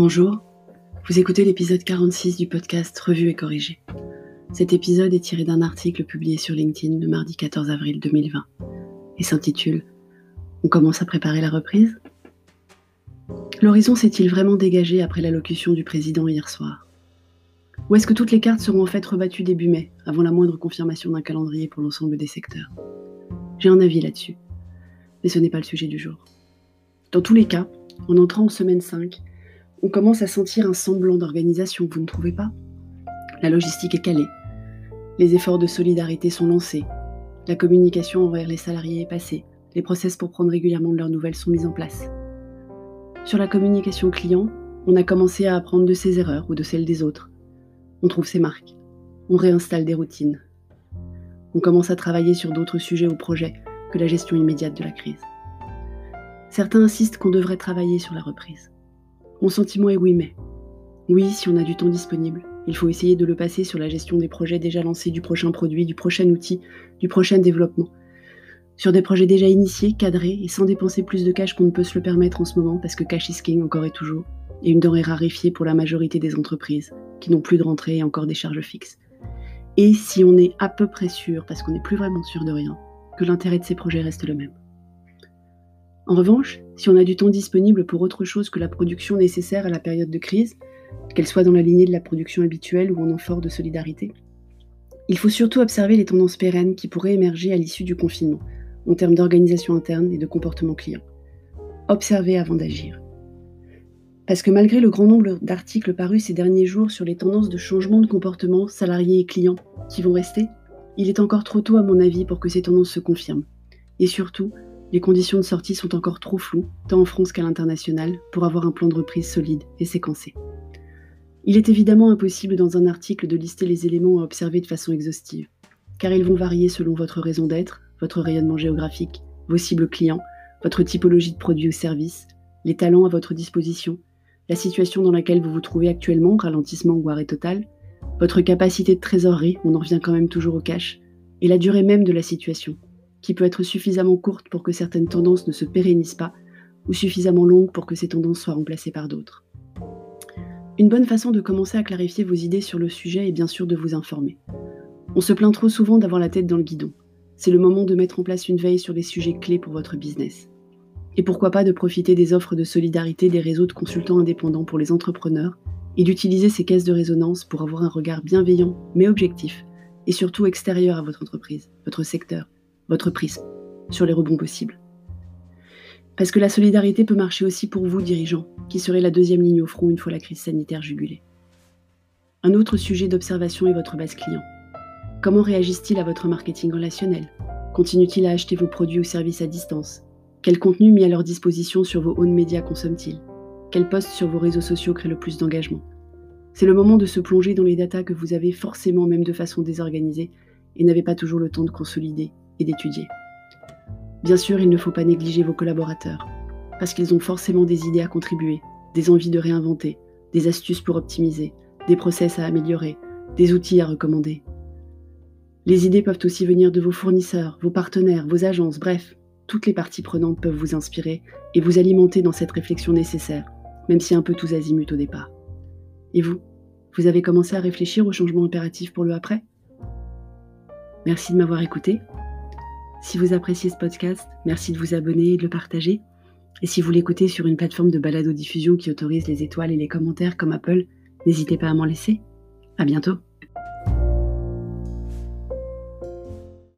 Bonjour, vous écoutez l'épisode 46 du podcast Revue et corrigé. Cet épisode est tiré d'un article publié sur LinkedIn le mardi 14 avril 2020 et s'intitule On commence à préparer la reprise? L'horizon s'est-il vraiment dégagé après l'allocution du président hier soir? Ou est-ce que toutes les cartes seront en fait rebattues début mai, avant la moindre confirmation d'un calendrier pour l'ensemble des secteurs? J'ai un avis là-dessus, mais ce n'est pas le sujet du jour. Dans tous les cas, en entrant en semaine 5, on commence à sentir un semblant d'organisation, vous ne trouvez pas? La logistique est calée, les efforts de solidarité sont lancés, la communication envers les salariés est passée, les process pour prendre régulièrement de leurs nouvelles sont mis en place. Sur la communication client, on a commencé à apprendre de ses erreurs ou de celles des autres. On trouve ses marques, on réinstalle des routines. On commence à travailler sur d'autres sujets ou projets que la gestion immédiate de la crise. Certains insistent qu'on devrait travailler sur la reprise. Mon sentiment est oui mais. Oui, si on a du temps disponible, il faut essayer de le passer sur la gestion des projets déjà lancés, du prochain produit, du prochain outil, du prochain développement. Sur des projets déjà initiés, cadrés et sans dépenser plus de cash qu'on ne peut se le permettre en ce moment parce que cash is king encore et toujours, et une denrée raréfiée pour la majorité des entreprises qui n'ont plus de rentrée et encore des charges fixes. Et si on est à peu près sûr, parce qu'on n'est plus vraiment sûr de rien, que l'intérêt de ces projets reste le même. En revanche, si on a du temps disponible pour autre chose que la production nécessaire à la période de crise, qu'elle soit dans la lignée de la production habituelle ou en effort de solidarité, il faut surtout observer les tendances pérennes qui pourraient émerger à l'issue du confinement, en termes d'organisation interne et de comportement client. Observer avant d'agir. Parce que malgré le grand nombre d'articles parus ces derniers jours sur les tendances de changement de comportement salariés et clients qui vont rester, il est encore trop tôt à mon avis pour que ces tendances se confirment. Et surtout, les conditions de sortie sont encore trop floues, tant en France qu'à l'international, pour avoir un plan de reprise solide et séquencé. Il est évidemment impossible dans un article de lister les éléments à observer de façon exhaustive, car ils vont varier selon votre raison d'être, votre rayonnement géographique, vos cibles clients, votre typologie de produits ou services, les talents à votre disposition, la situation dans laquelle vous vous trouvez actuellement, ralentissement ou arrêt total, votre capacité de trésorerie, on en revient quand même toujours au cash, et la durée même de la situation, qui peut être suffisamment courte pour que certaines tendances ne se pérennisent pas, ou suffisamment longue pour que ces tendances soient remplacées par d'autres. Une bonne façon de commencer à clarifier vos idées sur le sujet est bien sûr de vous informer. On se plaint trop souvent d'avoir la tête dans le guidon. C'est le moment de mettre en place une veille sur les sujets clés pour votre business. Et pourquoi pas de profiter des offres de solidarité des réseaux de consultants indépendants pour les entrepreneurs et d'utiliser ces caisses de résonance pour avoir un regard bienveillant mais objectif et surtout extérieur à votre entreprise, votre secteur, votre prisme sur les rebonds possibles. Parce que la solidarité peut marcher aussi pour vous, dirigeants, qui serez la deuxième ligne au front une fois la crise sanitaire jugulée. Un autre sujet d'observation est votre base client. Comment réagissent-ils à votre marketing relationnel? Continuent-ils à acheter vos produits ou services à distance? Quel contenu mis à leur disposition sur vos own médias consomment-ils Quels posts sur vos réseaux sociaux créent le plus d'engagement? C'est le moment de se plonger dans les datas que vous avez forcément même de façon désorganisée et n'avez pas toujours le temps de consolider et d'étudier. Bien sûr, il ne faut pas négliger vos collaborateurs, parce qu'ils ont forcément des idées à contribuer, des envies de réinventer, des astuces pour optimiser, des process à améliorer, des outils à recommander. Les idées peuvent aussi venir de vos fournisseurs, vos partenaires, vos agences, bref, toutes les parties prenantes peuvent vous inspirer et vous alimenter dans cette réflexion nécessaire, même si un peu tous azimuts au départ. Et vous Vous avez commencé à réfléchir aux changements impératifs pour le après? Merci de m'avoir écouté si vous appréciez ce podcast, merci de vous abonner et de le partager. Et si vous l'écoutez sur une plateforme de balado-diffusion qui autorise les étoiles et les commentaires comme Apple, n'hésitez pas à m'en laisser. À bientôt.